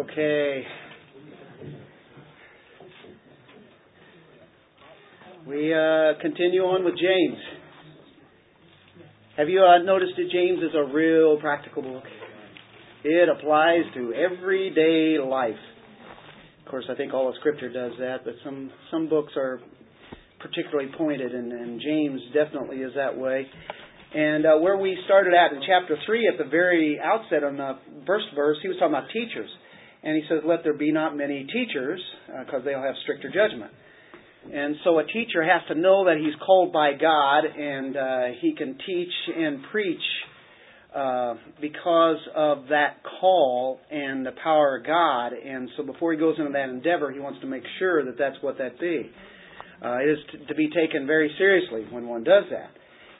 Okay. We uh, continue on with James. Have you uh, noticed that James is a real practical book? It applies to everyday life. Of course, I think all of Scripture does that, but some some books are particularly pointed, and, and James definitely is that way. And uh, where we started at in chapter 3, at the very outset on the first verse, he was talking about teachers. And he says, Let there be not many teachers, because uh, they'll have stricter judgment. And so a teacher has to know that he's called by God and uh, he can teach and preach uh, because of that call and the power of God. And so before he goes into that endeavor, he wants to make sure that that's what that be. Uh, it is to, to be taken very seriously when one does that.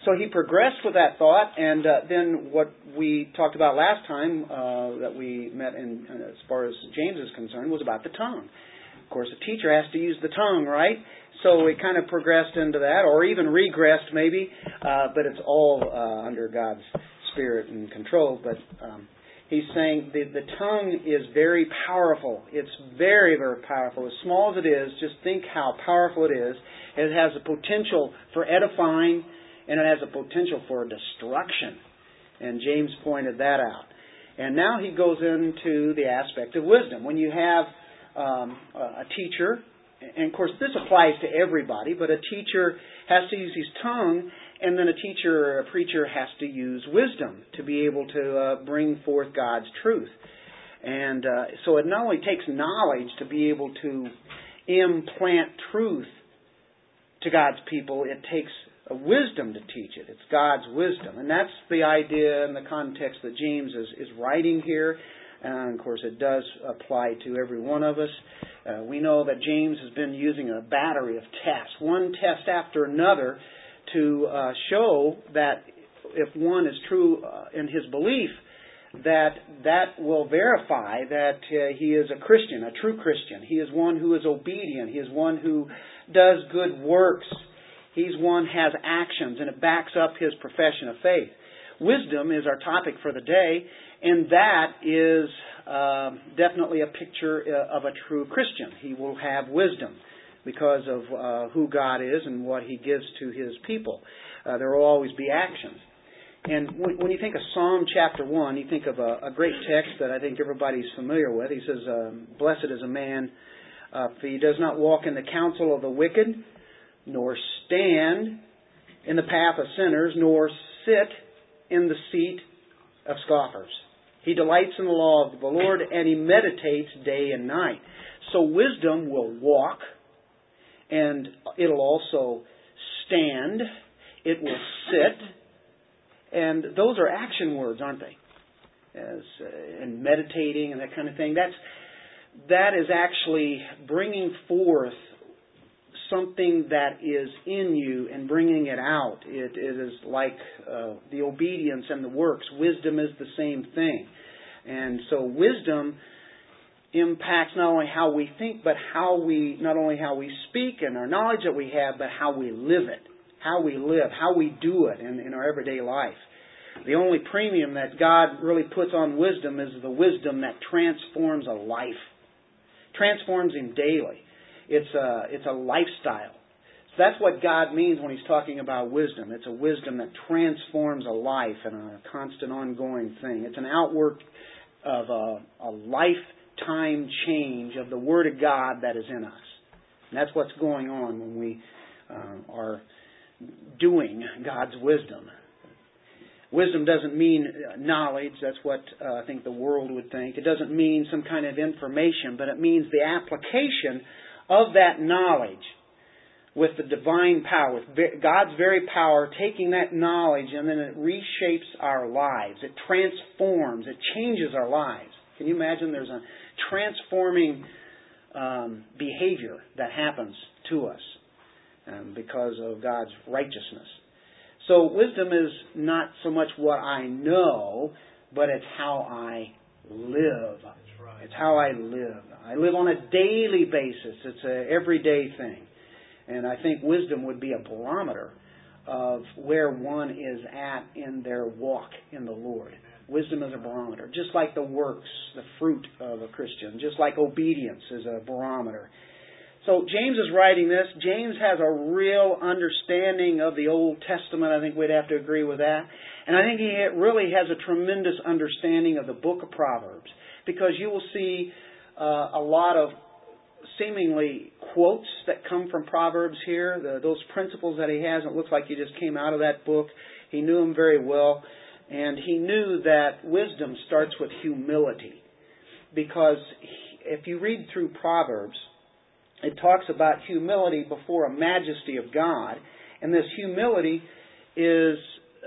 So he progressed with that thought, and uh, then what we talked about last time uh, that we met in, uh, as far as James is concerned was about the tongue. Of course, a teacher has to use the tongue, right? So it kind of progressed into that, or even regressed maybe, uh, but it's all uh, under God's spirit and control. But um, he's saying the, the tongue is very powerful. It's very, very powerful. As small as it is, just think how powerful it is. It has the potential for edifying and it has a potential for destruction. And James pointed that out. And now he goes into the aspect of wisdom. When you have um, a teacher, and of course this applies to everybody, but a teacher has to use his tongue, and then a teacher or a preacher has to use wisdom to be able to uh, bring forth God's truth. And uh, so it not only takes knowledge to be able to implant truth to God's people, it takes a wisdom to teach it. It's God's wisdom. And that's the idea and the context that James is, is writing here. And of course, it does apply to every one of us. Uh, we know that James has been using a battery of tests, one test after another, to uh, show that if one is true uh, in his belief, that that will verify that uh, he is a Christian, a true Christian. He is one who is obedient. He is one who does good works. He's one has actions, and it backs up his profession of faith. Wisdom is our topic for the day, and that is uh, definitely a picture uh, of a true Christian. He will have wisdom because of uh, who God is and what He gives to His people. Uh, there will always be actions. And when, when, you think of Psalm chapter 1, you think of a, a, great text that I think everybody's familiar with. He says, um, Blessed is a man, uh, for he does not walk in the counsel of the wicked, nor stand in the path of sinners, nor sit in the seat of scoffers. He delights in the law of the Lord, and he meditates day and night. So wisdom will walk, and it'll also stand, it will sit, and those are action words, aren't they? As uh, and meditating and that kind of thing. That's that is actually bringing forth something that is in you and bringing it out. it, it is like uh, the obedience and the works. Wisdom is the same thing. And so wisdom impacts not only how we think, but how we, not only how we speak and our knowledge that we have, but how we live it. How we live, how we do it in, in our everyday life. The only premium that God really puts on wisdom is the wisdom that transforms a life. Transforms him daily. It's a, it's a lifestyle. So that's what God means when He's talking about wisdom. It's a wisdom that transforms a life and a constant ongoing thing. It's an outwork of a, a lifetime change of the Word of God that is in us. And that's what's going on when we uh, are doing God's wisdom. Wisdom doesn't mean knowledge. That's what uh, I think the world would think. It doesn't mean some kind of information, but it means the application of that knowledge with the divine power, with God's very power, taking that knowledge and then it reshapes our lives. It transforms, it changes our lives. Can you imagine there's a transforming um, behavior that happens to us um, because of God's righteousness? So, wisdom is not so much what I know, but it's how I live. It's how I live. I live on a daily basis. It's an everyday thing. And I think wisdom would be a barometer of where one is at in their walk in the Lord. Wisdom is a barometer, just like the works, the fruit of a Christian, just like obedience is a barometer. So James is writing this. James has a real understanding of the Old Testament. I think we'd have to agree with that. And I think he really has a tremendous understanding of the book of Proverbs because you will see uh, a lot of seemingly quotes that come from Proverbs here. The, those principles that he has, it looks like he just came out of that book. He knew them very well. And he knew that wisdom starts with humility. Because if you read through Proverbs, it talks about humility before a majesty of God. And this humility is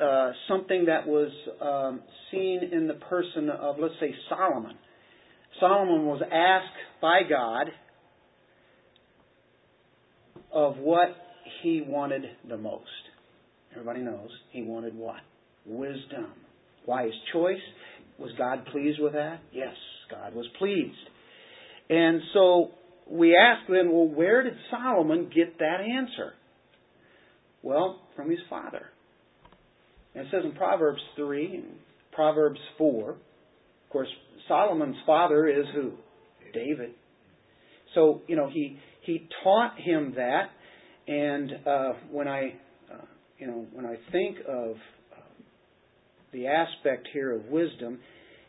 uh, something that was um, seen in the person of, let's say, Solomon. Solomon was asked by God of what he wanted the most. Everybody knows he wanted what? wisdom. Why his choice? Was God pleased with that? Yes, God was pleased. And so we ask then, well, where did Solomon get that answer? Well, from his father. And it says in Proverbs 3 and Proverbs 4, of course, Solomon's father is who? David. So, you know, he, he taught him that. And uh, when I, uh, you know, when I think of the aspect here of wisdom,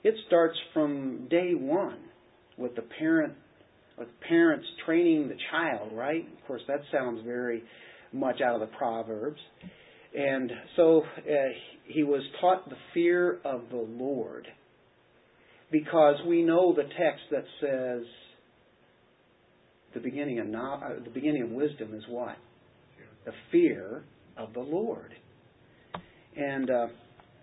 it starts from day one with the parent, with parents training the child. Right? Of course, that sounds very much out of the proverbs. And so uh, he was taught the fear of the Lord because we know the text that says the beginning of no, uh, the beginning of wisdom is what the fear of the Lord. And uh,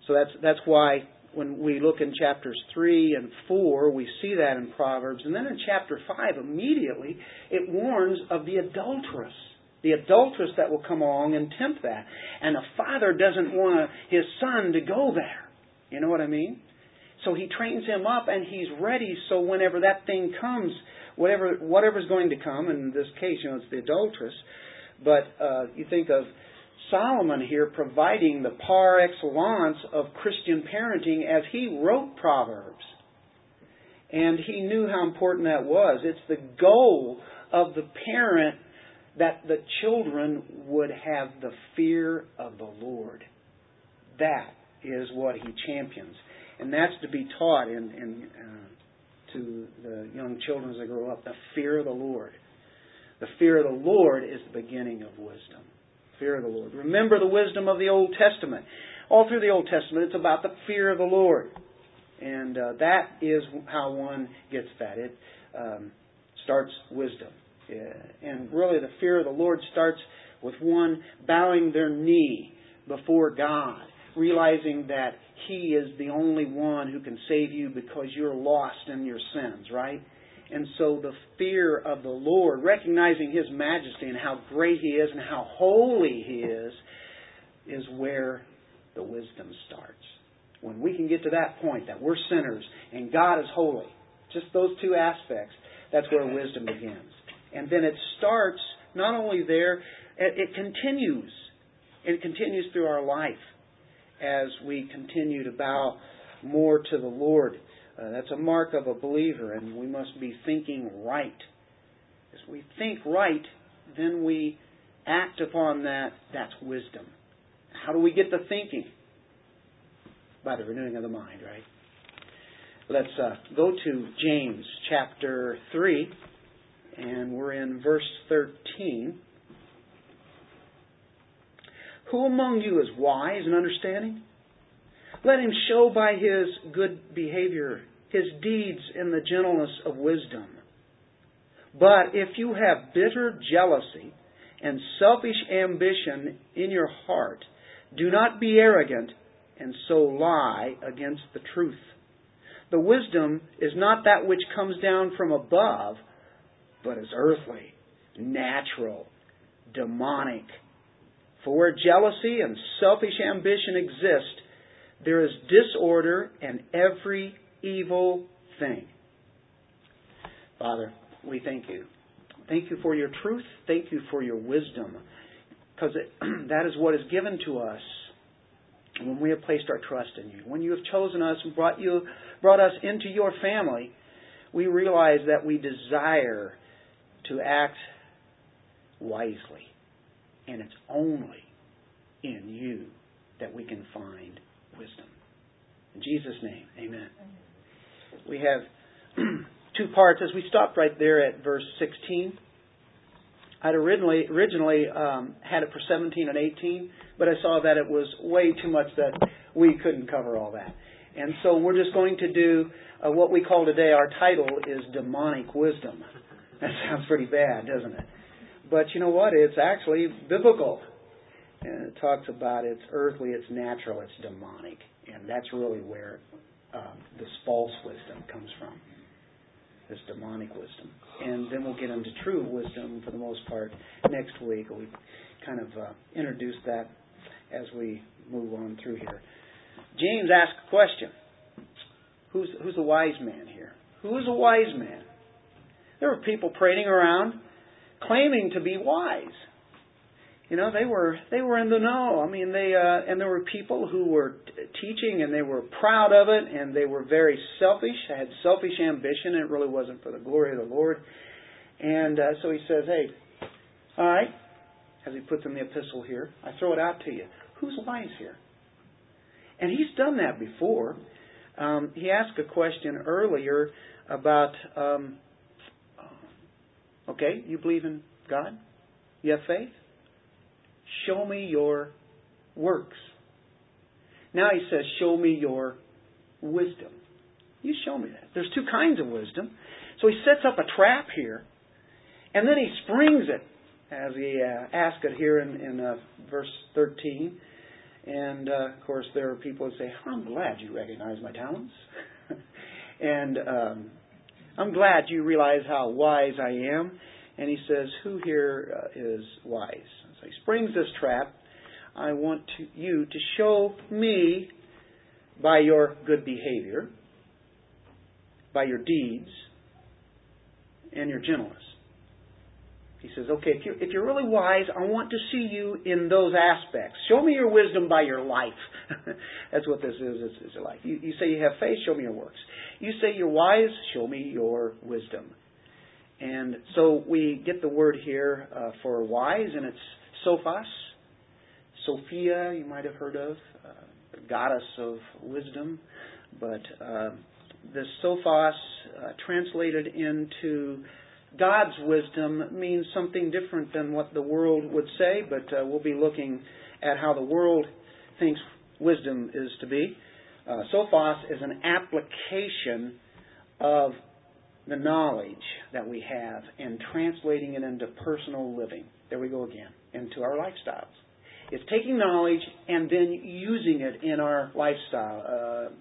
so that's that's why when we look in chapters 3 and 4, we see that in Proverbs. And then in chapter 5, immediately, it warns of the adulteress. The adulteress that will come along and tempt that. And a father doesn't want his son to go there. You know what I mean? So he trains him up and he's ready so whenever that thing comes, whatever whatever's going to come, in this case, you know, it's the adulteress, but uh, you think of Solomon here providing the par excellence of Christian parenting as he wrote Proverbs. And he knew how important that was. It's the goal of the parent that the children would have the fear of the Lord. That is what he champions. And that's to be taught in, in uh, to the young children as they grow up. The fear of the Lord. The fear of the Lord is the beginning of wisdom fear of the Lord. Remember the wisdom of the Old Testament. All through the Old Testament, it's about the fear of the Lord. And uh, that is how one gets that. It um, starts wisdom. Yeah. And really, the fear of the Lord starts with one bowing their knee before God, realizing that He is the only one who can save you because you're lost in your sins, right? And so the fear of the Lord, recognizing His majesty and how great He is and how holy He is, is where the wisdom starts. When we can get to that point that we're sinners and God is holy, just those two aspects, that's where wisdom begins. And then it starts not only there, it continues. It continues through our life as we continue to bow more to the Lord uh, that's a mark of a believer, and we must be thinking right. As we think right, then we act upon that. That's wisdom. How do we get the thinking? By the renewing of the mind, right? Let's uh, go to James chapter 3, and we're in verse 13. Who among you is wise and understanding? Let him show by his good behavior his deeds in the gentleness of wisdom. But if you have bitter jealousy and selfish ambition in your heart, do not be arrogant and so lie against the truth. The wisdom is not that which comes down from above, but is earthly, natural, demonic. For where jealousy and selfish ambition exist, there is disorder and every evil thing. Father, we thank you. Thank you for your truth. Thank you for your wisdom. Because that is what is given to us. when we have placed our trust in you, when you have chosen us and brought you brought us into your family, we realize that we desire to act wisely. And it's only in you that we can find wisdom. In Jesus' name, amen. We have two parts. As we stopped right there at verse 16, I'd originally originally um, had it for 17 and 18, but I saw that it was way too much that we couldn't cover all that. And so we're just going to do uh, what we call today, our title is Demonic Wisdom. That sounds pretty bad, doesn't it? But you know what? It's actually biblical. And it talks about it's earthly, it's natural, it's demonic. And that's really where um, this false wisdom comes from this demonic wisdom. And then we'll get into true wisdom for the most part next week. We kind of uh, introduce that as we move on through here. James asked a question. Who's, who's a wise man here? Who is a wise man? There were people prating around claiming to be wise. You know, they were they were in the know. I mean, they uh, and there were people who were t- teaching and they were proud of it and they were very selfish. had selfish ambition. And It really wasn't for the glory of the Lord. And uh, so he says, "Hey, all right." As he puts in the epistle here, I throw it out to you. Who's wise here? And he's done that before. Um, he asked a question earlier about, um, okay, you believe in God? You have faith? Show me your works. Now he says, Show me your wisdom. You show me that. There's two kinds of wisdom. So he sets up a trap here, and then he springs it, as he uh, it here in, in uh, verse 13. And uh, of course, there are people who say, I'm glad you recognize my talents. and um, I'm glad you realize how wise I am. And he says, Who here uh, is wise? So he springs this trap. I want to, you to show me by your good behavior, by your deeds, and your gentleness. He says, okay, if you're, if you're really wise, I want to see you in those aspects. Show me your wisdom by your life. That's what this is. It's, it's life. You, you say you have faith, show me your works. You say you're wise, show me your wisdom. And so we get the word here uh, for wise, and it's Sophos. Sophia, you might have heard of, uh, the goddess of wisdom. But uh, the Sophos, uh, translated into God's wisdom, means something different than what the world would say, but uh, we'll be looking at how the world thinks wisdom is to be. Uh, Sophos is an application of the knowledge that we have and translating it into personal living. There we go again, into our lifestyles. It's taking knowledge and then using it in our lifestyle uh,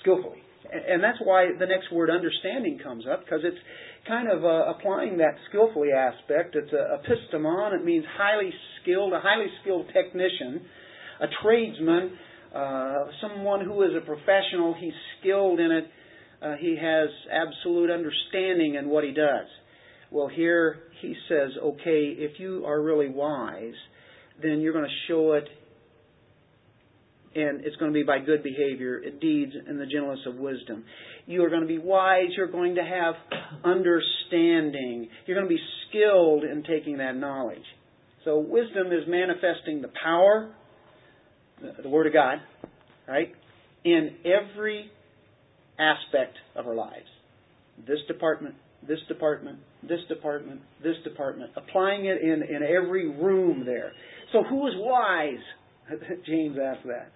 skillfully. And that's why the next word understanding comes up, because it's kind of uh, applying that skillfully aspect. It's a epistemon, it means highly skilled, a highly skilled technician, a tradesman, uh, someone who is a professional, he's skilled in it, uh, he has absolute understanding in what he does. Well, here he says, okay, if you are really wise, then you're going to show it, and it's going to be by good behavior, deeds, and the gentleness of wisdom. You are going to be wise. You're going to have understanding. You're going to be skilled in taking that knowledge. So, wisdom is manifesting the power, the Word of God, right, in every aspect of our lives. This department, this department, this department, this department, applying it in, in every room there. So who is wise? James asked that.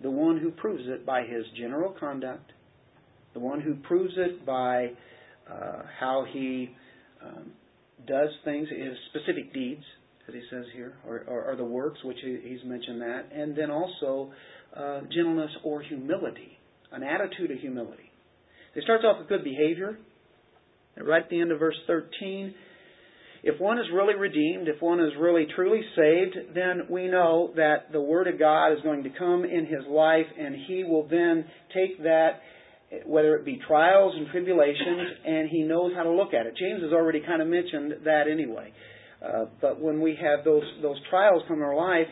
The one who proves it by his general conduct, the one who proves it by uh, how he um, does things, his specific deeds, as he says here, or, or, or the works, which he, he's mentioned that, and then also uh, gentleness or humility an attitude of humility. It starts off with good behavior. Right at the end of verse 13, if one is really redeemed, if one is really truly saved, then we know that the Word of God is going to come in his life and he will then take that, whether it be trials and tribulations, and he knows how to look at it. James has already kind of mentioned that anyway. Uh, but when we have those, those trials come in our life,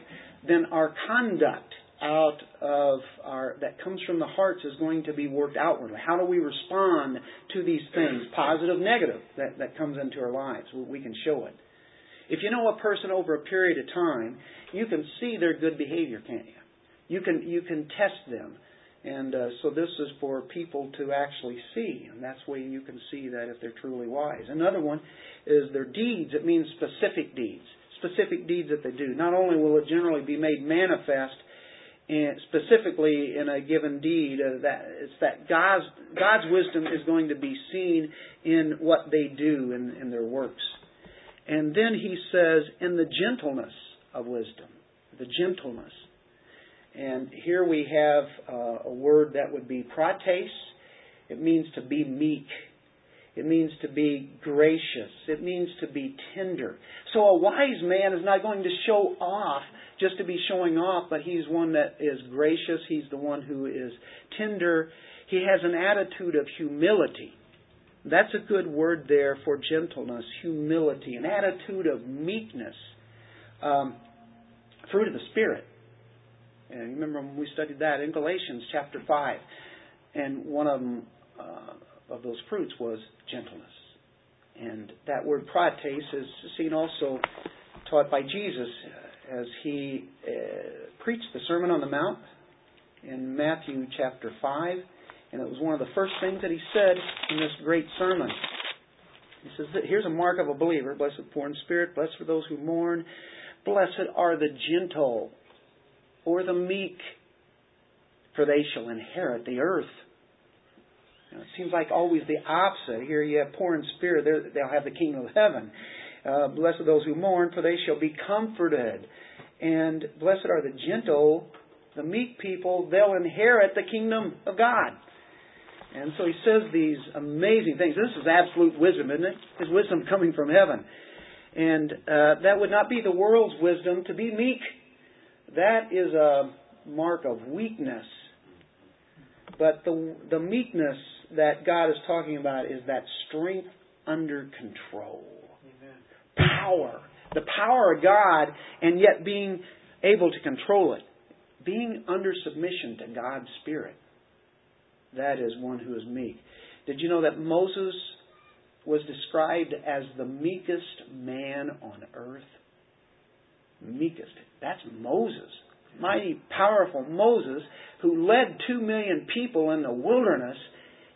then our conduct out of our that comes from the hearts is going to be worked outwardly. How do we respond to these things, positive, negative, that, that comes into our lives? We can show it. If you know a person over a period of time, you can see their good behavior, can't you? You can you can test them. And uh, so this is for people to actually see, and that's where you can see that if they're truly wise. Another one is their deeds. It means specific deeds, specific deeds that they do. Not only will it generally be made manifest, in, specifically in a given deed, uh, that it's that God's God's wisdom is going to be seen in what they do in, in their works. And then he says, in the gentleness of wisdom, the gentleness. And here we have uh, a word that would be prautes. It means to be meek. It means to be gracious. It means to be tender. So a wise man is not going to show off just to be showing off, but he's one that is gracious. He's the one who is tender. He has an attitude of humility. That's a good word there for gentleness, humility, an attitude of meekness. Um, fruit of the Spirit. And remember when we studied that in Galatians chapter 5. And one of them, uh, of those fruits was gentleness. And that word prautes is seen also taught by Jesus as he uh, preached the Sermon on the Mount in Matthew chapter 5. And it was one of the first things that he said in this great sermon. He says, Here's a mark of a believer blessed the poor in spirit, blessed for those who mourn, blessed are the gentle or the meek, for they shall inherit the earth. It seems like always the opposite. Here you have poor in spirit, they'll have the kingdom of heaven. Uh, blessed are those who mourn, for they shall be comforted. And blessed are the gentle, the meek people, they'll inherit the kingdom of God. And so he says these amazing things. This is absolute wisdom, isn't it? His wisdom coming from heaven. And uh, that would not be the world's wisdom to be meek that is a mark of weakness. But the, the meekness that God is talking about is that strength under control. Amen. Power. The power of God, and yet being able to control it. Being under submission to God's Spirit. That is one who is meek. Did you know that Moses was described as the meekest man on earth? meekest. That's Moses. Mighty, powerful Moses who led two million people in the wilderness,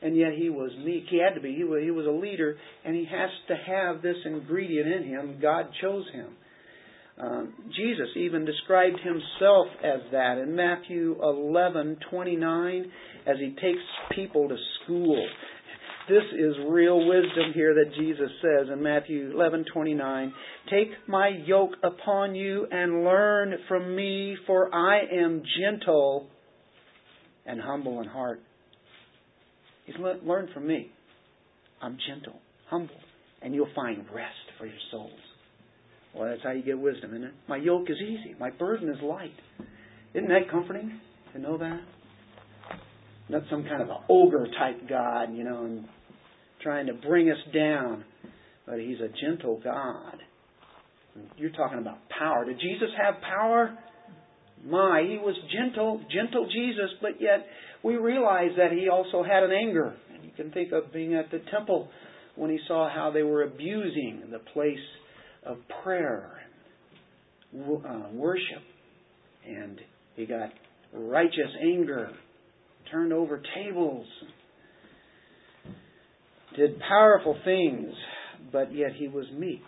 and yet he was meek. He had to be. He was, he was a leader, and he has to have this ingredient in him. God chose him. Um, Jesus even described himself as that in Matthew 11:29 as he takes people to school this is real wisdom here that Jesus says in Matthew 11:29, "Take my yoke upon you and learn from me, for I am gentle and humble in heart." He's learn from me. I'm gentle, humble, and you'll find rest for your souls. Well, that's how you get wisdom, isn't it? My yoke is easy, my burden is light. Isn't that comforting to know that? Not some kind of an ogre type God, you know, and trying to bring us down. But He's a gentle God. You're talking about power. Did Jesus have power? My, He was gentle, gentle Jesus, but yet we realize that He also had an anger. And you can think of being at the temple when He saw how they were abusing the place of prayer and uh, worship. And He got righteous anger, turned over tables did powerful things, but yet he was meek.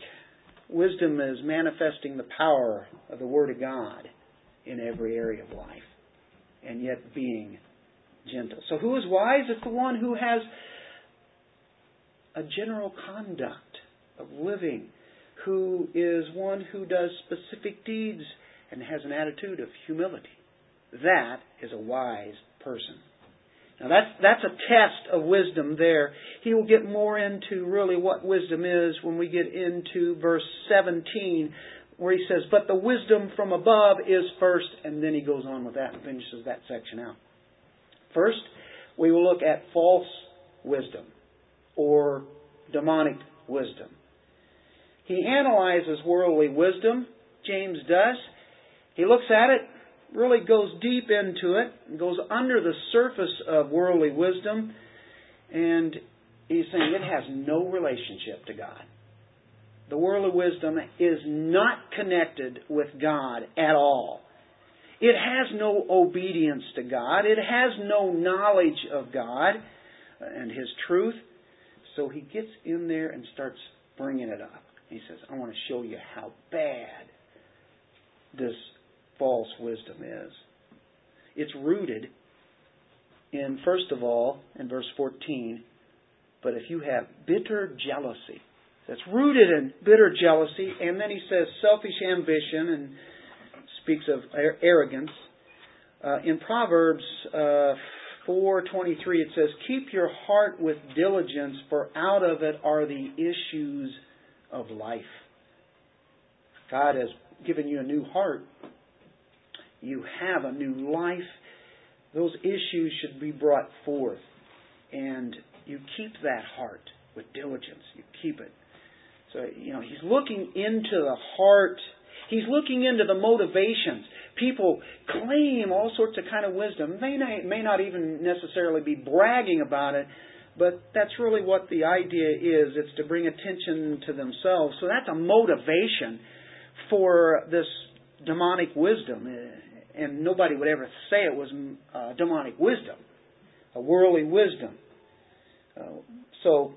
Wisdom is manifesting the power of the Word of God in every area of life, and yet being gentle. So, who is wise? It's the one who has a general conduct of living, who is one who does specific deeds and has an attitude of humility. That is a wise person. Now that's, that's a test of wisdom there. He will get more into really what wisdom is when we get into verse 17 where he says, But the wisdom from above is first, and then he goes on with that and finishes that section out. First, we will look at false wisdom or demonic wisdom. He analyzes worldly wisdom, James does. He looks at it really goes deep into it, goes under the surface of worldly wisdom, and he's saying it has no relationship to God. The worldly wisdom is not connected with God at all. It has no obedience to God. It has no knowledge of God and His truth. So he gets in there and starts bringing it up. He says, I want to show you how bad this false wisdom is. It's rooted in, first of all, in verse 14, but if you have bitter jealousy, that's rooted in bitter jealousy, and then he says selfish ambition and speaks of arrogance. Uh, in Proverbs uh, 4:23 it says, "Keep your heart with diligence, for out of it are the issues of life." God has given you a new heart. You have a new life. Those issues should be brought forth, and you keep that heart with diligence. You keep it. So, you know, he's looking into the heart. He's looking into the motivations. People claim all sorts of kind of wisdom. They may not even necessarily be bragging about it, but that's really what the idea is. It's to bring attention to themselves. So that's a motivation for this demonic wisdom. And nobody would ever say it was uh, demonic wisdom, a worldly wisdom. Uh, so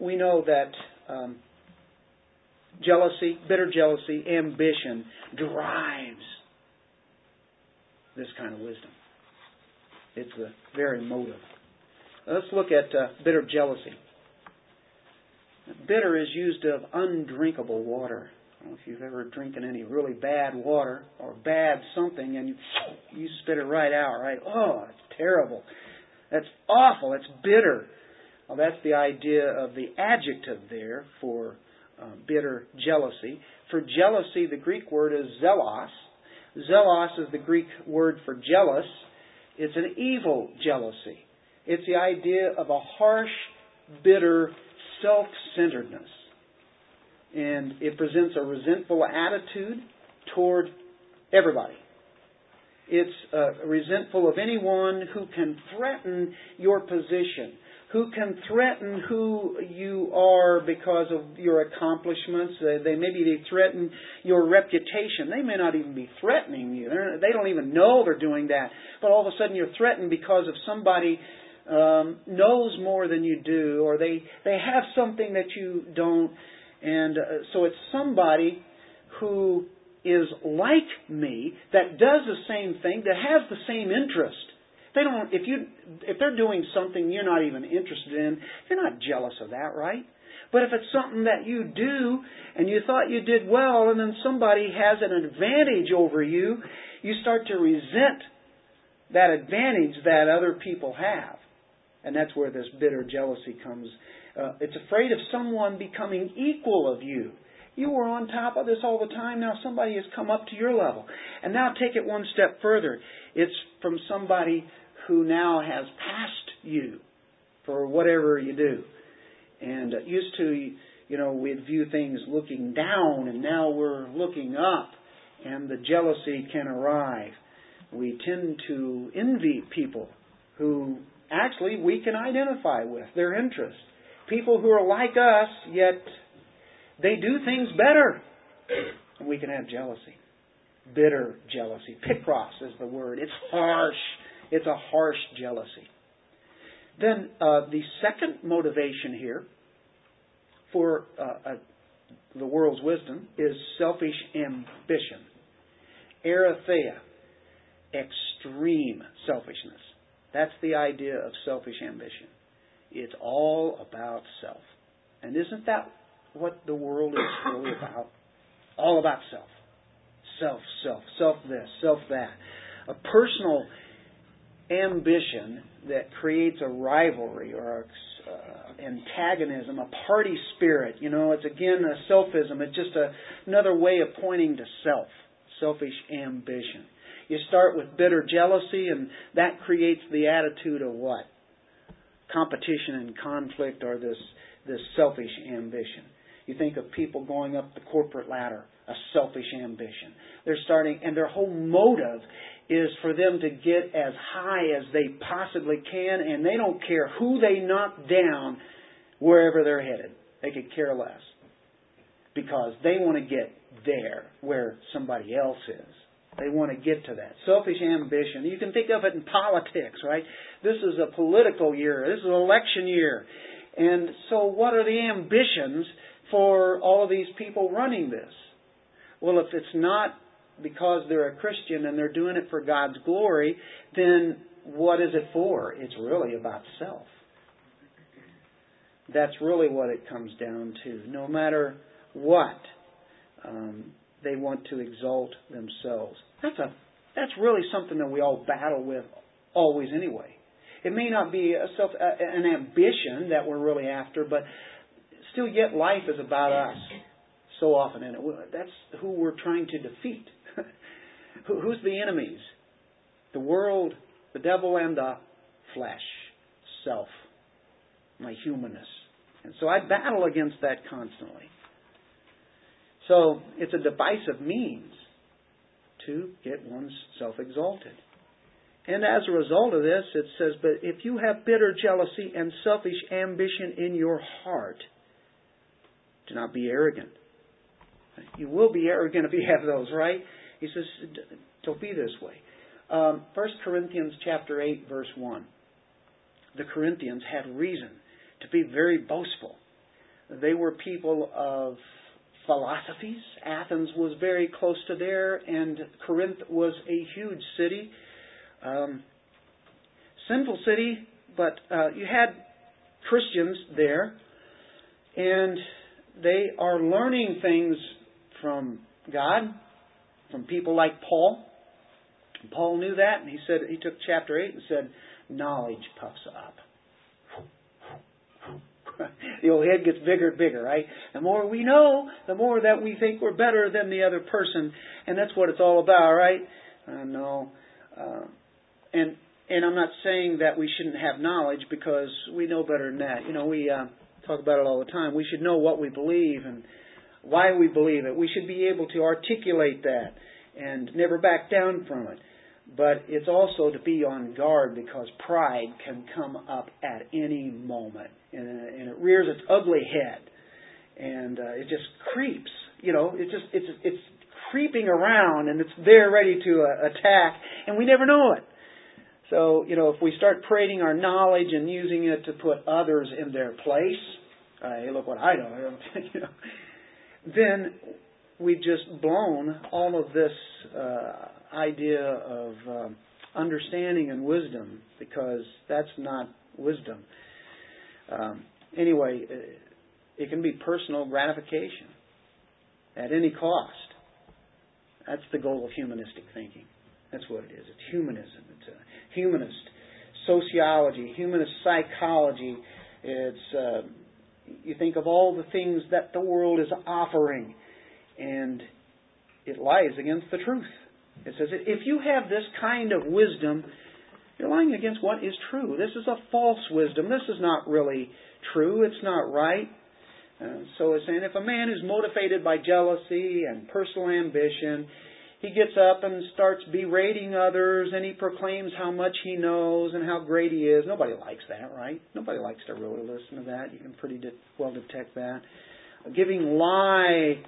we know that um, jealousy, bitter jealousy, ambition drives this kind of wisdom. It's the very motive. Let's look at uh, bitter jealousy. Bitter is used of undrinkable water. If you've ever drinking any really bad water or bad something and you, you spit it right out, right? Oh, it's terrible. That's awful. It's bitter. Well, that's the idea of the adjective there for uh, bitter jealousy. For jealousy, the Greek word is zelos. Zelos is the Greek word for jealous. It's an evil jealousy. It's the idea of a harsh, bitter self centeredness. And it presents a resentful attitude toward everybody. It's uh, resentful of anyone who can threaten your position, who can threaten who you are because of your accomplishments. They, they maybe they threaten your reputation. They may not even be threatening you. They're, they don't even know they're doing that. But all of a sudden you're threatened because of somebody um, knows more than you do, or they they have something that you don't, and uh, so it's somebody who is like me that does the same thing that has the same interest they don't if you if they're doing something you're not even interested in, you're not jealous of that, right? But if it's something that you do and you thought you did well and then somebody has an advantage over you, you start to resent that advantage that other people have. And that's where this bitter jealousy comes. Uh, it's afraid of someone becoming equal of you. You were on top of this all the time. Now somebody has come up to your level. And now take it one step further. It's from somebody who now has passed you for whatever you do. And uh, used to, you know, we'd view things looking down, and now we're looking up, and the jealousy can arrive. We tend to envy people who actually we can identify with their interests. People who are like us, yet they do things better. We can have jealousy. Bitter jealousy. Picros is the word. It's harsh. It's a harsh jealousy. Then uh, the second motivation here for uh, uh, the world's wisdom is selfish ambition. Eritheia, extreme selfishness. That's the idea of selfish ambition. It's all about self. And isn't that what the world is really about? All about self. Self, self, self this, self that. A personal ambition that creates a rivalry or a, uh, antagonism, a party spirit. You know, it's again a selfism. It's just a, another way of pointing to self, selfish ambition. You start with bitter jealousy, and that creates the attitude of what? Competition and conflict, or this this selfish ambition. You think of people going up the corporate ladder, a selfish ambition. They're starting, and their whole motive is for them to get as high as they possibly can, and they don't care who they knock down wherever they're headed. They could care less. Because they want to get there where somebody else is. They want to get to that. Selfish ambition. You can think of it in politics, right? This is a political year. This is an election year. And so what are the ambitions for all of these people running this? Well, if it's not because they're a Christian and they're doing it for God's glory, then what is it for? It's really about self. That's really what it comes down to. No matter what, um, they want to exalt themselves. That's a that's really something that we all battle with always anyway. It may not be a self an ambition that we're really after, but still yet life is about us so often and that's who we're trying to defeat. Who's the enemies? The world, the devil and the flesh, self, my humanness. And so I battle against that constantly. So it's a divisive means to get one's self exalted. And as a result of this, it says, But if you have bitter jealousy and selfish ambition in your heart, do not be arrogant. You will be arrogant if you have those, right? He says, Don't be this way. Um, 1 Corinthians chapter 8, verse 1. The Corinthians had reason to be very boastful. They were people of philosophies. Athens was very close to there, and Corinth was a huge city. Um, sinful city, but uh, you had Christians there, and they are learning things from God, from people like Paul. Paul knew that, and he said he took chapter eight and said, "Knowledge puffs up." the old head gets bigger and bigger, right? The more we know, the more that we think we're better than the other person, and that's what it's all about, right? Uh, no, uh, and and I'm not saying that we shouldn't have knowledge because we know better than that. You know, we uh, talk about it all the time. We should know what we believe and why we believe it. We should be able to articulate that and never back down from it. But it's also to be on guard because pride can come up at any moment and, and it rears its ugly head and uh, it just creeps. You know, it just it's it's creeping around and it's there ready to uh, attack, and we never know it. So you know, if we start parading our knowledge and using it to put others in their place, uh, hey, look what I know, you know, then we've just blown all of this uh, idea of um, understanding and wisdom because that's not wisdom. Um, anyway, uh, it can be personal gratification at any cost. That's the goal of humanistic thinking. That's what it is. It's humanism. It's humanist sociology, humanist psychology. It's uh, you think of all the things that the world is offering, and it lies against the truth. It says if you have this kind of wisdom, you're lying against what is true. This is a false wisdom. This is not really true. It's not right. Uh, so it's saying if a man is motivated by jealousy and personal ambition, he gets up and starts berating others and he proclaims how much he knows and how great he is. Nobody likes that, right? Nobody likes to really listen to that. You can pretty de- well detect that. Giving lie,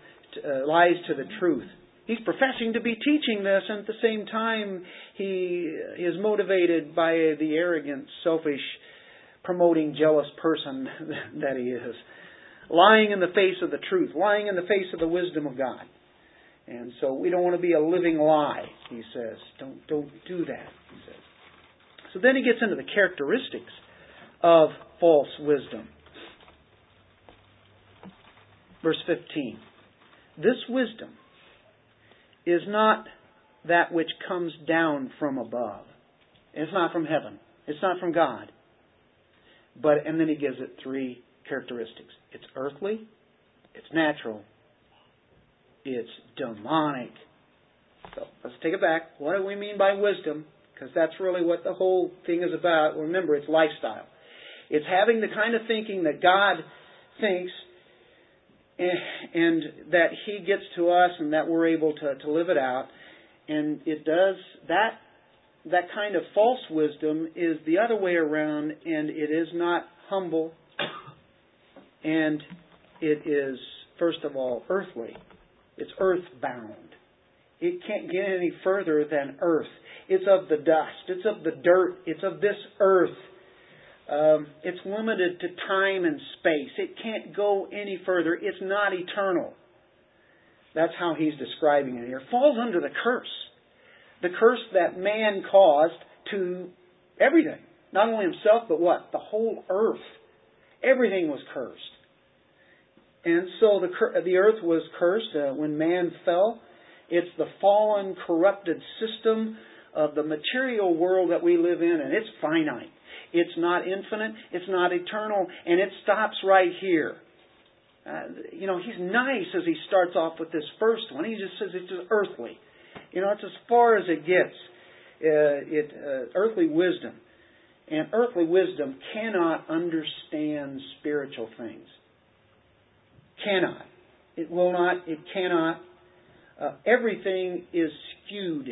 uh, lies to the truth. He's professing to be teaching this, and at the same time, he is motivated by the arrogant, selfish, promoting, jealous person that he is. Lying in the face of the truth, lying in the face of the wisdom of God. And so we don't want to be a living lie, he says. Don't, don't do that, he says. So then he gets into the characteristics of false wisdom. Verse 15. This wisdom is not that which comes down from above. It's not from heaven. It's not from God. But and then he gives it three characteristics. It's earthly, it's natural, it's demonic. So let's take it back. What do we mean by wisdom? Because that's really what the whole thing is about. Remember, it's lifestyle. It's having the kind of thinking that God thinks and that He gets to us and that we're able to, to live it out. And it does that that kind of false wisdom is the other way around, and it is not humble, and it is first of all earthly. It's earthbound. It can't get any further than earth. It's of the dust. It's of the dirt. It's of this earth. Um, it's limited to time and space. It can't go any further. It's not eternal. That's how he's describing it here. Falls under the curse. The curse that man caused to everything. Not only himself, but what? The whole earth. Everything was cursed. And so the, the earth was cursed uh, when man fell. It's the fallen, corrupted system of the material world that we live in, and it's finite. It's not infinite, it's not eternal, and it stops right here. Uh, you know, he's nice as he starts off with this first one. He just says it's just earthly. You know, it's as far as it gets. Uh, it uh, earthly wisdom, and earthly wisdom cannot understand spiritual things. Cannot. It will not. It cannot. Uh, everything is skewed.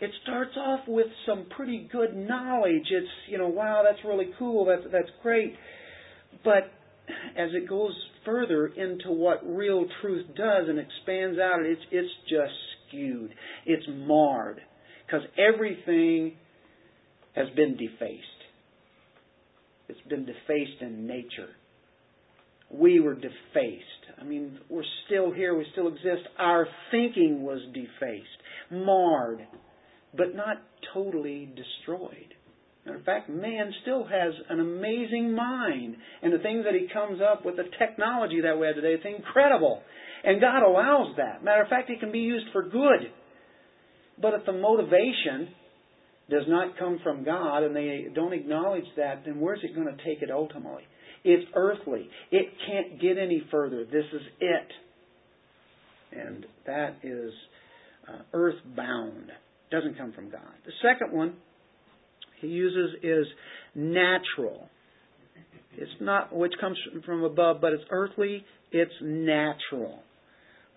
It starts off with some pretty good knowledge. It's you know, wow, that's really cool. That's that's great. But as it goes further into what real truth does and expands out, it's it's just skewed. It's marred because everything has been defaced. It's been defaced in nature we were defaced. I mean, we're still here, we still exist. Our thinking was defaced, marred, but not totally destroyed. Matter of fact, man still has an amazing mind, and the things that he comes up with, the technology that we have today, it's incredible. And God allows that. Matter of fact, it can be used for good. But if the motivation does not come from God and they don't acknowledge that, then where's it going to take it ultimately? It's earthly. It can't get any further. This is it. And that is uh, earthbound. Doesn't come from God. The second one he uses is natural. It's not which comes from above, but it's earthly. It's natural.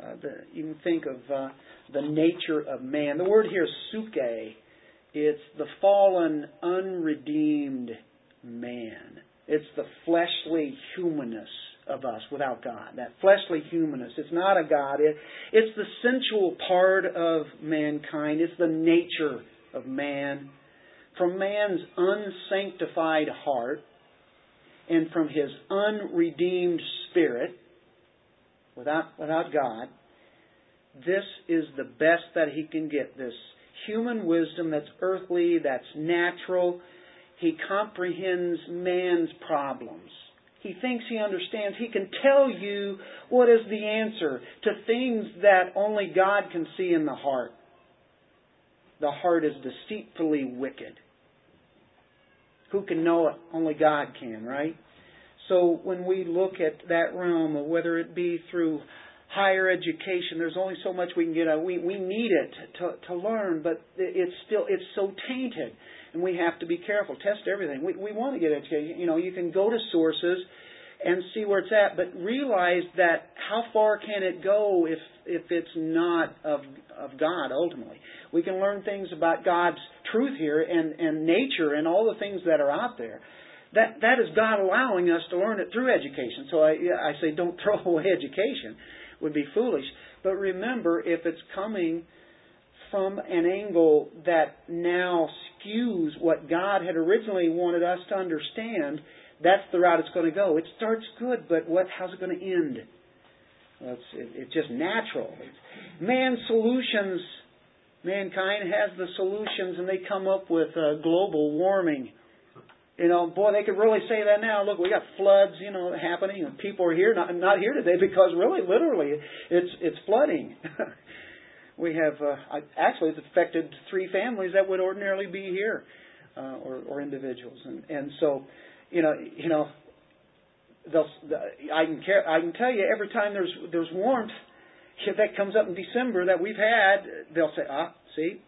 Uh, the, you can think of uh, the nature of man. The word here is suke. It's the fallen, unredeemed man. It's the fleshly humanness of us without God. That fleshly humanness. It's not a God. It, it's the sensual part of mankind. It's the nature of man. From man's unsanctified heart and from his unredeemed spirit, without, without God, this is the best that he can get. This human wisdom that's earthly, that's natural, he comprehends man's problems. He thinks he understands. He can tell you what is the answer to things that only God can see in the heart. The heart is deceitfully wicked. Who can know it? Only God can, right? So when we look at that realm, whether it be through higher education, there's only so much we can get out. We we need it to to learn, but it's still it's so tainted and we have to be careful. Test everything. We, we want to get education. You know, you can go to sources and see where it's at, but realize that how far can it go if if it's not of of God ultimately. We can learn things about God's truth here and and nature and all the things that are out there. That that is God allowing us to learn it through education. So I I say don't throw away education. Would be foolish. But remember, if it's coming from an angle that now skews what God had originally wanted us to understand, that's the route it's going to go. It starts good, but what? How's it going to end? Well, it's, it, it's just natural. It's, man's solutions, mankind has the solutions, and they come up with uh, global warming. You know, boy, they could really say that now. Look, we got floods, you know, happening, and people are here, not not here today because really, literally, it's it's flooding. we have uh, actually it's affected three families that would ordinarily be here, uh, or, or individuals, and and so, you know, you know, they'll I can care, I can tell you every time there's there's warmth that comes up in December that we've had, they'll say, ah, see,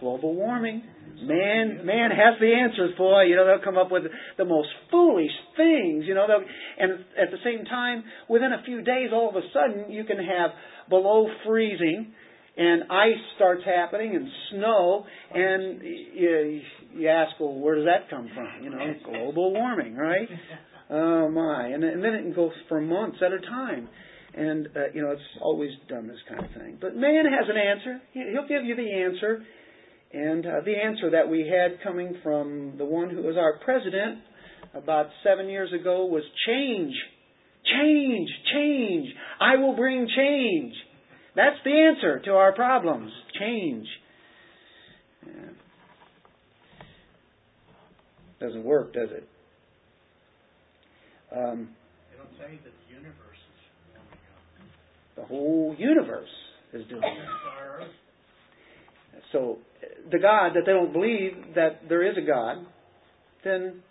Global warming. Man, man has the answers, boy. You know, they'll come up with the most foolish things. You know, and at the same time, within a few days, all of a sudden, you can have below freezing, and ice starts happening, and snow, and you, you ask, well, where does that come from? You know, global warming, right? Oh my! And, then it can go for months at a time. And uh, you know, it's always done this kind of thing. But man has an answer. He'll give you the answer and uh, the answer that we had coming from the one who was our president about seven years ago was change. Change, change. I will bring change. That's the answer to our problems. Change. Yeah. Doesn't work, does it? Um, they don't say that the universe is warming up. The whole universe is doing that. So the God that they don't believe that there is a God, then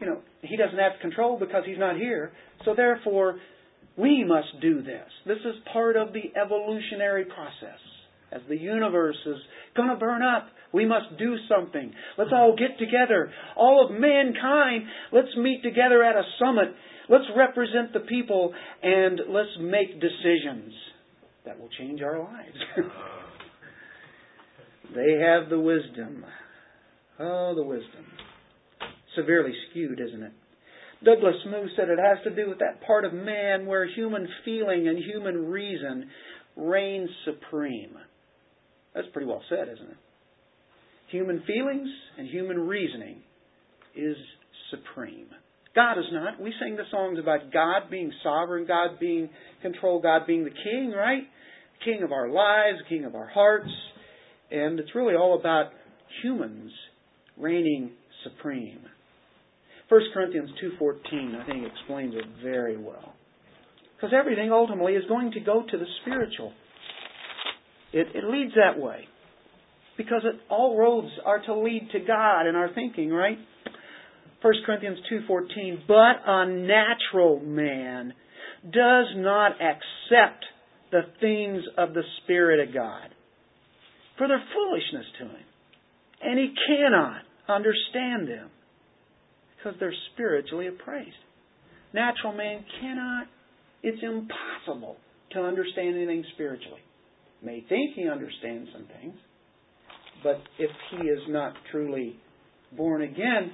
you know he doesn't have control because he's not here. So therefore, we must do this. This is part of the evolutionary process. As the universe is going to burn up, we must do something. Let's all get together. All of mankind, let's meet together at a summit. Let's represent the people and let's make decisions that will change our lives. They have the wisdom. Oh, the wisdom. Severely skewed, isn't it? Douglas Moo said it has to do with that part of man where human feeling and human reason reign supreme. That's pretty well said, isn't it? Human feelings and human reasoning is supreme. God is not. We sing the songs about God being sovereign, God being control, God being the king, right? King of our lives, king of our hearts. And it's really all about humans reigning supreme. 1 Corinthians 2:14 I think explains it very well. Because everything ultimately is going to go to the spiritual. It, it leads that way. Because it, all roads are to lead to God in our thinking, right? 1 Corinthians 2:14 but a natural man does not accept the things of the spirit of God for their foolishness to him. And he cannot understand them because they're spiritually appraised. Natural man cannot, it's impossible to understand anything spiritually. May think he understands some things, but if he is not truly born again,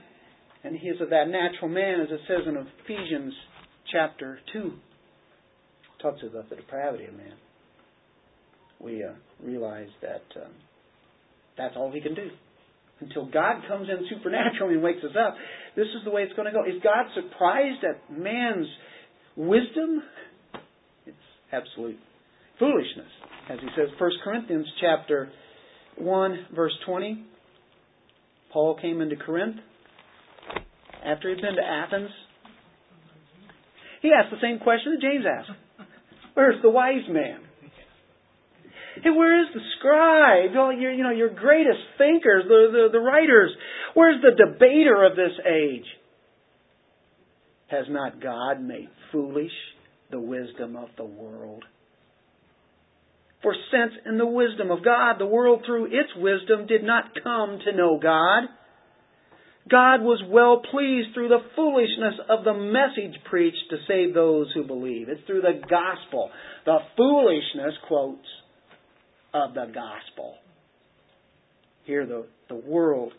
and he is of that natural man, as it says in Ephesians chapter 2, talks about the depravity of man we uh, realize that um, that's all he can do. Until God comes in supernaturally and wakes us up, this is the way it's going to go. Is God surprised at man's wisdom? It's absolute foolishness. As he says, 1 Corinthians chapter 1, verse 20. Paul came into Corinth after he'd been to Athens. He asked the same question that James asked. Where's the wise man? Hey, where is the scribe? All your, you know, your greatest thinkers, the, the, the writers. Where's the debater of this age? Has not God made foolish the wisdom of the world? For since in the wisdom of God, the world through its wisdom did not come to know God, God was well pleased through the foolishness of the message preached to save those who believe. It's through the gospel. The foolishness, quotes, of the gospel. Here, the, the world,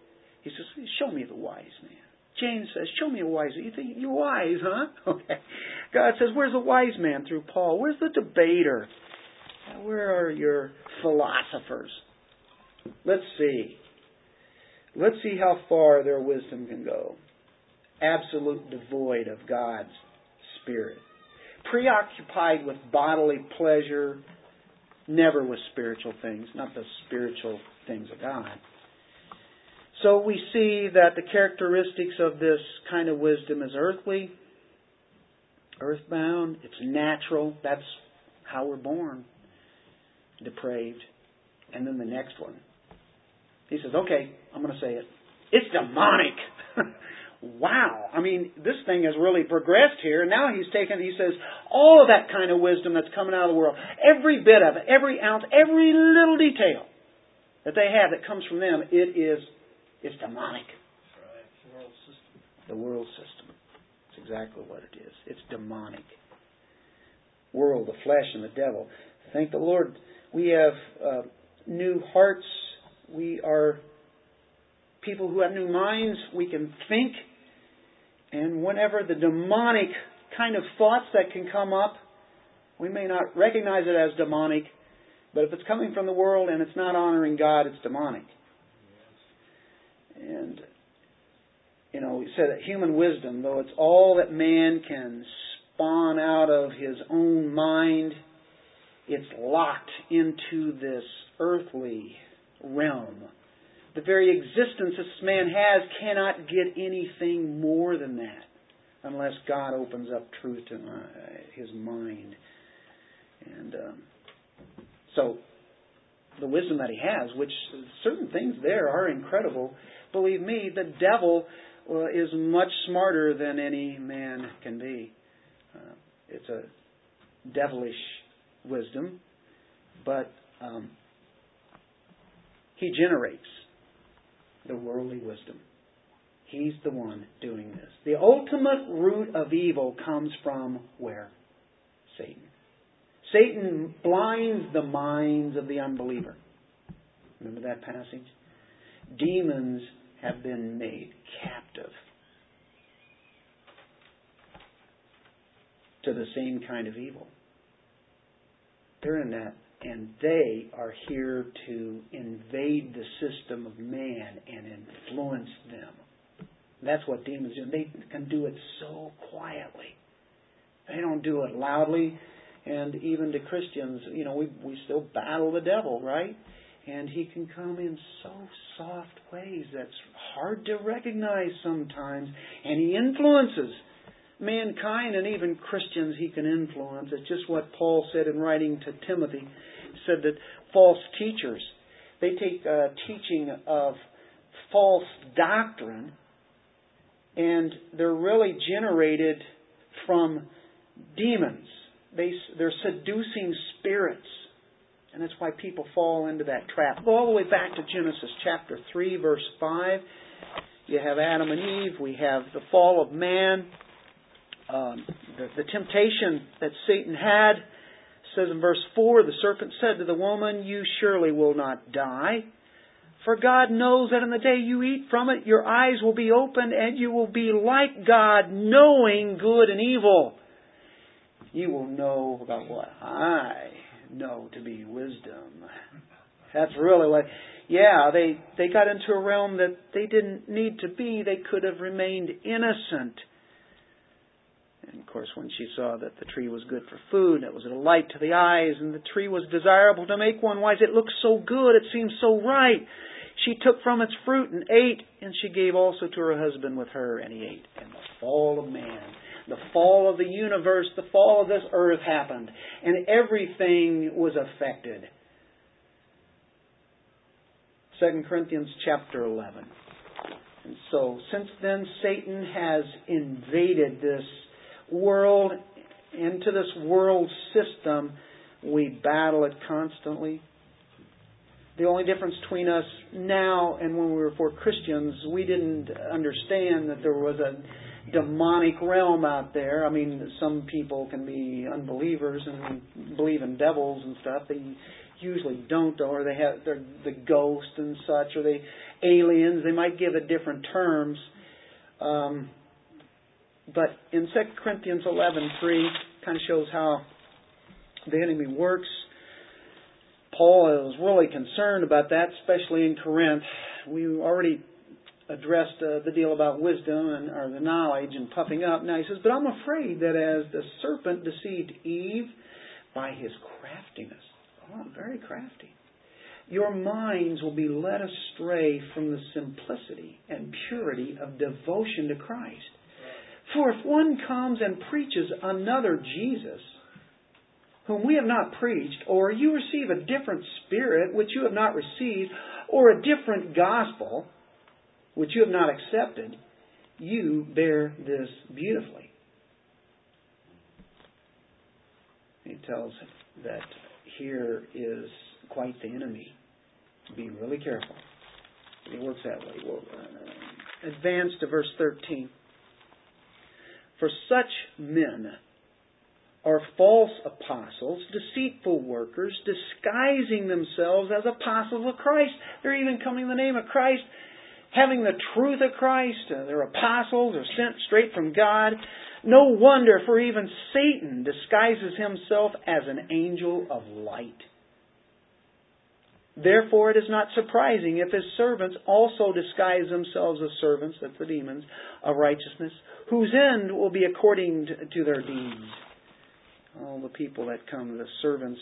he says, Show me the wise man. James says, Show me a wise man. You think you're wise, huh? Okay. God says, Where's the wise man through Paul? Where's the debater? Where are your philosophers? Let's see. Let's see how far their wisdom can go. Absolute devoid of God's Spirit. Preoccupied with bodily pleasure never with spiritual things, not the spiritual things of God. So we see that the characteristics of this kind of wisdom is earthly, earthbound, it's natural, that's how we're born, depraved. And then the next one. He says, okay, I'm going to say it. It's demonic. wow, I mean, this thing has really progressed here. And Now he's taken, he says, all of that kind of wisdom that's coming out of the world, every bit of it, every ounce, every little detail that they have that comes from them, it is it's demonic. Right. World. The world system. It's exactly what it is. It's demonic. World, the flesh, and the devil. Thank the Lord. We have uh, new hearts. We are people who have new minds. We can think. And whenever the demonic kind of thoughts that can come up, we may not recognize it as demonic, but if it's coming from the world and it's not honoring God, it's demonic. And, you know, we said that human wisdom, though it's all that man can spawn out of his own mind, it's locked into this earthly realm. The very existence this man has cannot get anything more than that unless God opens up truth to his mind. And um, so, the wisdom that he has, which certain things there are incredible, believe me, the devil uh, is much smarter than any man can be. Uh, it's a devilish wisdom, but um, he generates the worldly wisdom. He's the one doing this. The ultimate root of evil comes from where? Satan. Satan blinds the minds of the unbeliever. Remember that passage? Demons have been made captive to the same kind of evil. They're in that, and they are here to invade the system of man and influence them. That's what demons do. They can do it so quietly. They don't do it loudly and even to Christians, you know, we we still battle the devil, right? And he can come in so soft ways that's hard to recognize sometimes, and he influences mankind and even Christians he can influence. It's just what Paul said in writing to Timothy. Said that false teachers, they take a teaching of false doctrine and they're really generated from demons they, they're seducing spirits. And that's why people fall into that trap. Go all the way back to Genesis chapter 3, verse 5. You have Adam and Eve. We have the fall of man. Um, the, the temptation that Satan had says in verse 4 the serpent said to the woman, You surely will not die. For God knows that in the day you eat from it, your eyes will be opened and you will be like God, knowing good and evil you will know about what I know to be wisdom. That's really what. Yeah, they they got into a realm that they didn't need to be. They could have remained innocent. And of course, when she saw that the tree was good for food, it was a light to the eyes, and the tree was desirable to make one wise, it looked so good, it seemed so right. She took from its fruit and ate, and she gave also to her husband with her, and he ate. And the fall of man the fall of the universe, the fall of this earth happened, and everything was affected. 2 Corinthians chapter 11. And so, since then, Satan has invaded this world, into this world system. We battle it constantly. The only difference between us now and when we were for Christians, we didn't understand that there was a demonic realm out there. I mean, some people can be unbelievers and believe in devils and stuff. They usually don't, or they have they're the ghost and such, or they aliens. They might give it different terms. Um, but in 2 Corinthians 11:3, kind of shows how the enemy works. Paul is really concerned about that, especially in Corinth. We already addressed uh, the deal about wisdom and or the knowledge and puffing up. Now he says, but I'm afraid that as the serpent deceived Eve by his craftiness, oh, very crafty, your minds will be led astray from the simplicity and purity of devotion to Christ. For if one comes and preaches another Jesus, whom we have not preached, or you receive a different spirit which you have not received, or a different gospel, which you have not accepted, you bear this beautifully. He tells that here is quite the enemy. Be really careful. It works that way. We'll uh, advance to verse 13. For such men are false apostles, deceitful workers, disguising themselves as apostles of Christ. They're even coming in the name of Christ, having the truth of Christ. Uh, they're apostles, they're sent straight from God. No wonder, for even Satan disguises himself as an angel of light. Therefore, it is not surprising if his servants also disguise themselves as servants, that's the demons, of righteousness, whose end will be according to their deeds all the people that come, the servants,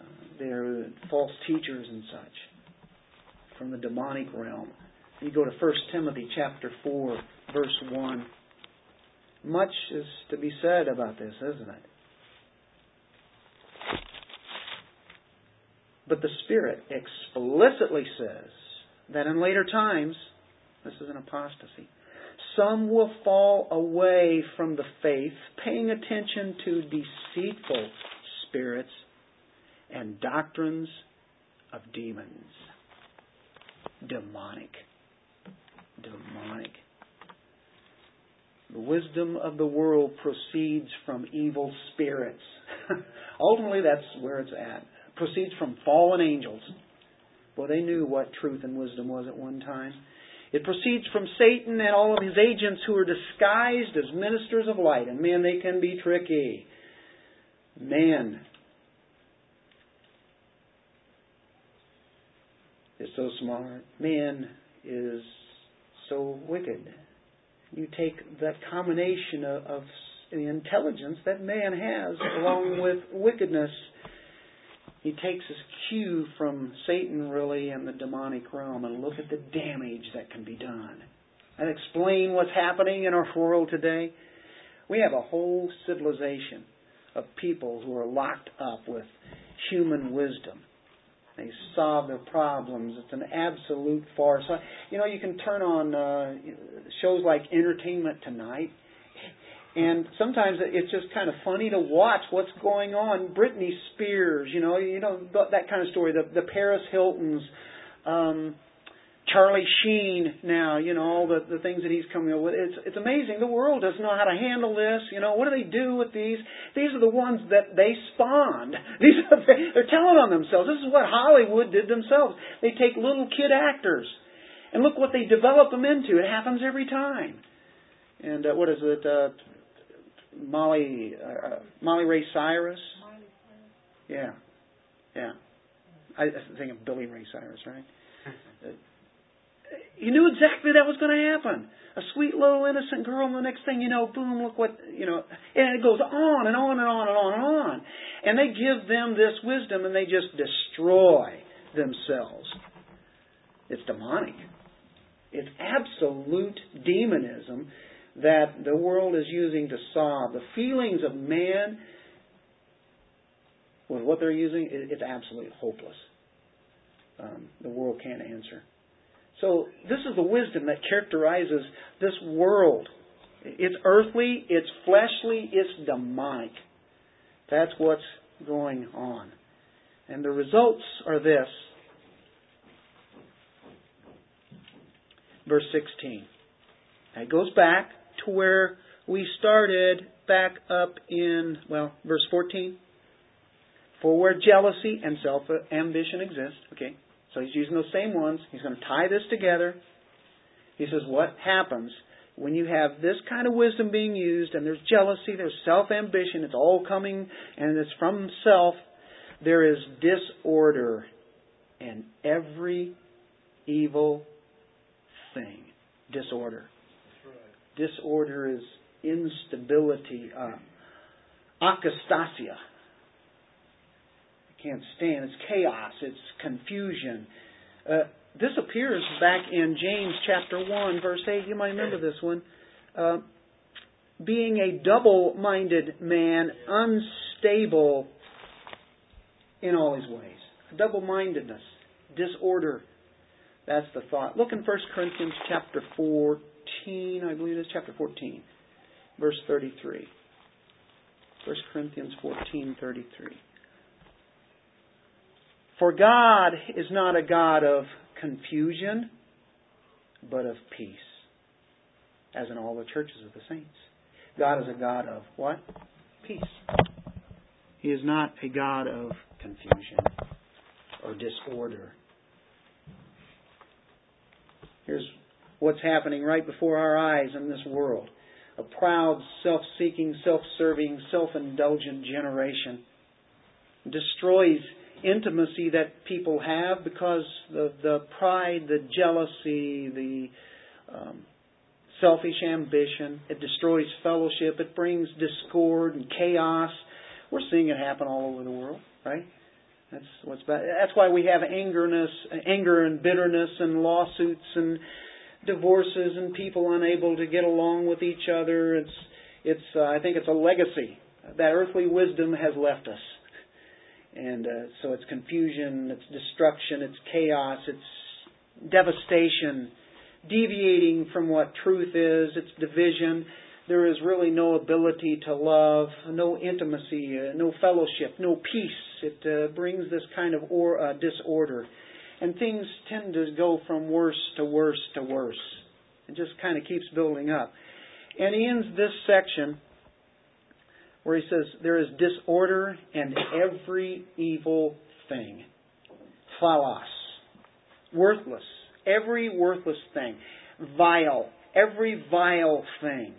uh, they're false teachers and such from the demonic realm. You go to 1 Timothy chapter 4, verse 1. Much is to be said about this, isn't it? But the Spirit explicitly says that in later times, this is an apostasy, some will fall away from the faith, paying attention to deceitful spirits and doctrines of demons. Demonic. Demonic. The wisdom of the world proceeds from evil spirits. Ultimately, that's where it's at. Proceeds from fallen angels. Well, they knew what truth and wisdom was at one time. It proceeds from Satan and all of his agents who are disguised as ministers of light. And man, they can be tricky. Man is so smart. Man is so wicked. You take that combination of, of the intelligence that man has along with wickedness he takes his cue from Satan, really, and the demonic realm, and look at the damage that can be done. And explain what's happening in our world today. We have a whole civilization of people who are locked up with human wisdom. They solve their problems. It's an absolute farce. You know, you can turn on uh, shows like Entertainment Tonight, and sometimes it's just kind of funny to watch what's going on. Britney Spears, you know, you know that kind of story. The the Paris Hiltons, um, Charlie Sheen. Now, you know all the the things that he's coming up with. It's it's amazing. The world doesn't know how to handle this. You know, what do they do with these? These are the ones that they spawned. These are, they're telling on themselves. This is what Hollywood did themselves. They take little kid actors, and look what they develop them into. It happens every time. And uh, what is it? Uh, Molly uh, Molly Ray Cyrus. Yeah, yeah. I, I think of Billy Ray Cyrus, right? you knew exactly that was going to happen. A sweet little innocent girl, and the next thing you know, boom! Look what you know, and it goes on and on and on and on and on. And they give them this wisdom, and they just destroy themselves. It's demonic. It's absolute demonism that the world is using to solve the feelings of man with what they're using, it's absolutely hopeless. Um, the world can't answer. So this is the wisdom that characterizes this world. It's earthly, it's fleshly, it's demonic. That's what's going on. And the results are this. Verse 16. It goes back to where we started back up in, well, verse 14. For where jealousy and self ambition exist, okay, so he's using those same ones. He's going to tie this together. He says, What happens when you have this kind of wisdom being used and there's jealousy, there's self ambition, it's all coming and it's from self, there is disorder and every evil thing. Disorder. Disorder is instability, uh, akastasia. Can't stand. It's chaos. It's confusion. Uh, this appears back in James chapter 1, verse 8. You might remember this one. Uh, being a double minded man, unstable in all his ways. Double mindedness, disorder. That's the thought. Look in 1 Corinthians chapter 4, 14, I believe it's chapter 14, verse 33. 1 Corinthians 14, 33. For God is not a God of confusion, but of peace, as in all the churches of the saints. God is a God of what? Peace. He is not a God of confusion or disorder. Here's what's happening right before our eyes in this world a proud, self seeking, self serving, self indulgent generation destroys intimacy that people have because of the pride, the jealousy, the um, selfish ambition. It destroys fellowship. It brings discord and chaos. We're seeing it happen all over the world, right? That's what's bad. That's why we have angerness, anger and bitterness and lawsuits and divorces and people unable to get along with each other. It's, it's. Uh, I think it's a legacy that earthly wisdom has left us, and uh, so it's confusion, it's destruction, it's chaos, it's devastation, deviating from what truth is. It's division. There is really no ability to love, no intimacy, uh, no fellowship, no peace. It uh, brings this kind of or, uh, disorder and things tend to go from worse to worse to worse. It just kind of keeps building up. And he ends this section where he says, There is disorder and every evil thing. Phaulos. Worthless. Every worthless thing. Vile. Every vile thing.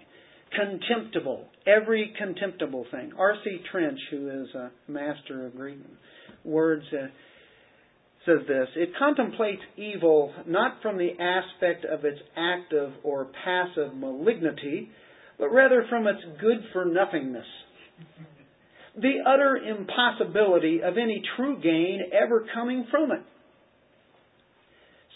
Contemptible. Every contemptible thing. R.C. Trench, who is a master of Greek words, uh, says this It contemplates evil not from the aspect of its active or passive malignity, but rather from its good for nothingness. The utter impossibility of any true gain ever coming from it.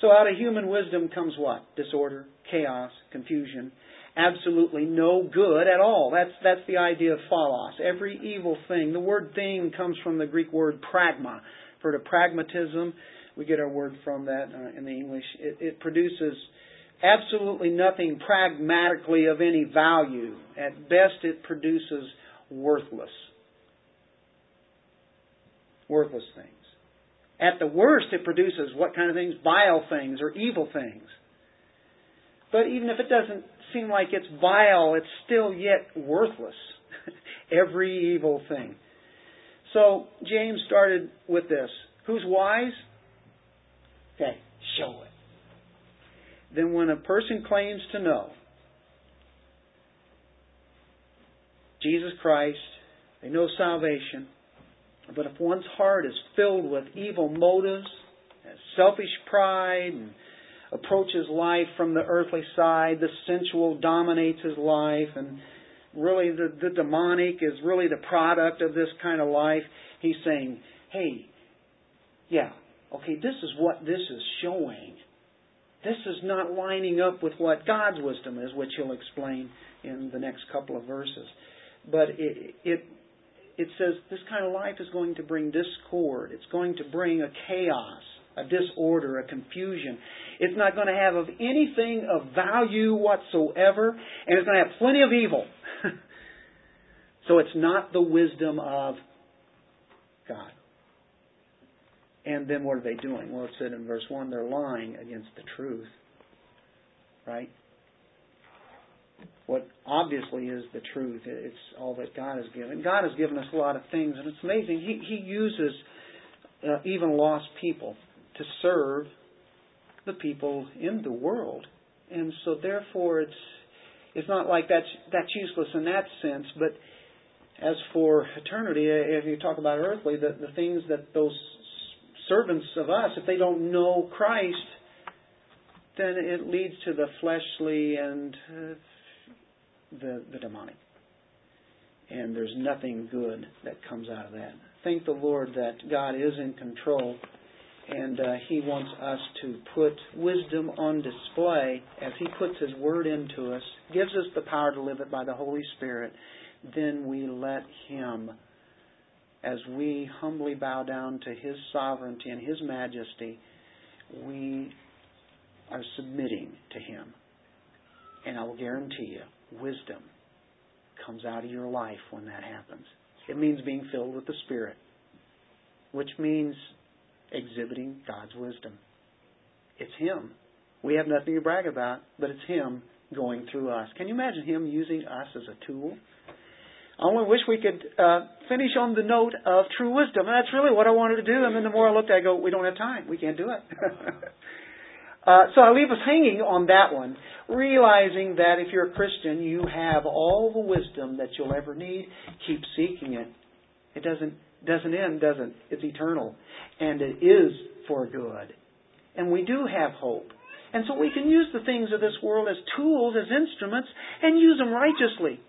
So out of human wisdom comes what? Disorder, chaos, confusion, absolutely no good at all. That's that's the idea of phaulos. Every evil thing. The word thing comes from the Greek word pragma, for the pragmatism. We get our word from that uh, in the English. It, it produces absolutely nothing pragmatically of any value. At best, it produces worthless. Worthless things. At the worst, it produces what kind of things? Vile things or evil things. But even if it doesn't seem like it's vile, it's still yet worthless. Every evil thing. So James started with this. Who's wise? Okay, show it. Then when a person claims to know Jesus Christ, they know salvation, but if one's heart is filled with evil motives, selfish pride, and approaches life from the earthly side, the sensual dominates his life, and really the, the demonic is really the product of this kind of life. He's saying, hey, yeah, okay, this is what this is showing. This is not lining up with what God's wisdom is, which he'll explain in the next couple of verses. But it, it, it says this kind of life is going to bring discord. It's going to bring a chaos, a disorder, a confusion. It's not going to have of anything of value whatsoever, and it's going to have plenty of evil. So it's not the wisdom of God. And then what are they doing? Well, it said in verse 1 they're lying against the truth. Right? What obviously is the truth. It's all that God has given. God has given us a lot of things, and it's amazing. He, he uses uh, even lost people to serve the people in the world. And so therefore it's it's not like that's that's useless in that sense, but as for eternity, if you talk about earthly, the, the things that those servants of us, if they don't know Christ, then it leads to the fleshly and uh, the, the demonic. And there's nothing good that comes out of that. Thank the Lord that God is in control and uh, He wants us to put wisdom on display as He puts His Word into us, gives us the power to live it by the Holy Spirit. Then we let Him as we humbly bow down to His sovereignty and His majesty, we are submitting to Him. And I will guarantee you, wisdom comes out of your life when that happens. It means being filled with the Spirit, which means exhibiting God's wisdom. It's Him. We have nothing to brag about, but it's Him going through us. Can you imagine Him using us as a tool? I only wish we could uh, finish on the note of true wisdom. And that's really what I wanted to do. And then the more I looked, I go, we don't have time. We can't do it. uh, so I leave us hanging on that one, realizing that if you're a Christian, you have all the wisdom that you'll ever need. Keep seeking it. It doesn't doesn't end, does it? It's eternal, and it is for good. And we do have hope. And so we can use the things of this world as tools, as instruments, and use them righteously.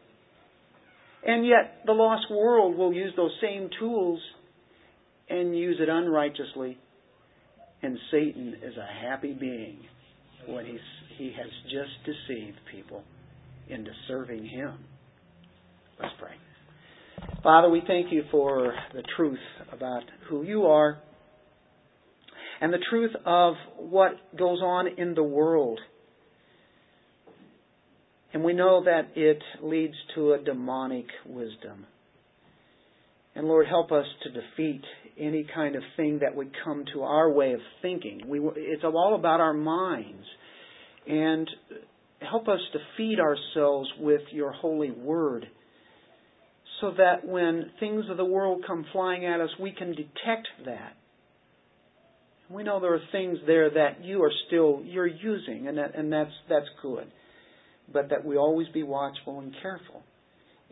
And yet, the lost world will use those same tools and use it unrighteously. And Satan is a happy being when he's, he has just deceived people into serving him. Let's pray. Father, we thank you for the truth about who you are and the truth of what goes on in the world. And we know that it leads to a demonic wisdom. And Lord, help us to defeat any kind of thing that would come to our way of thinking. We, it's all about our minds. And help us to feed ourselves with your holy word so that when things of the world come flying at us, we can detect that. We know there are things there that you are still you're using, and that, and that's that's good but that we always be watchful and careful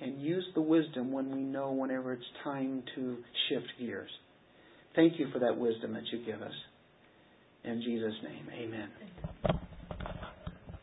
and use the wisdom when we know whenever it's time to shift gears. Thank you for that wisdom that you give us. In Jesus' name, amen.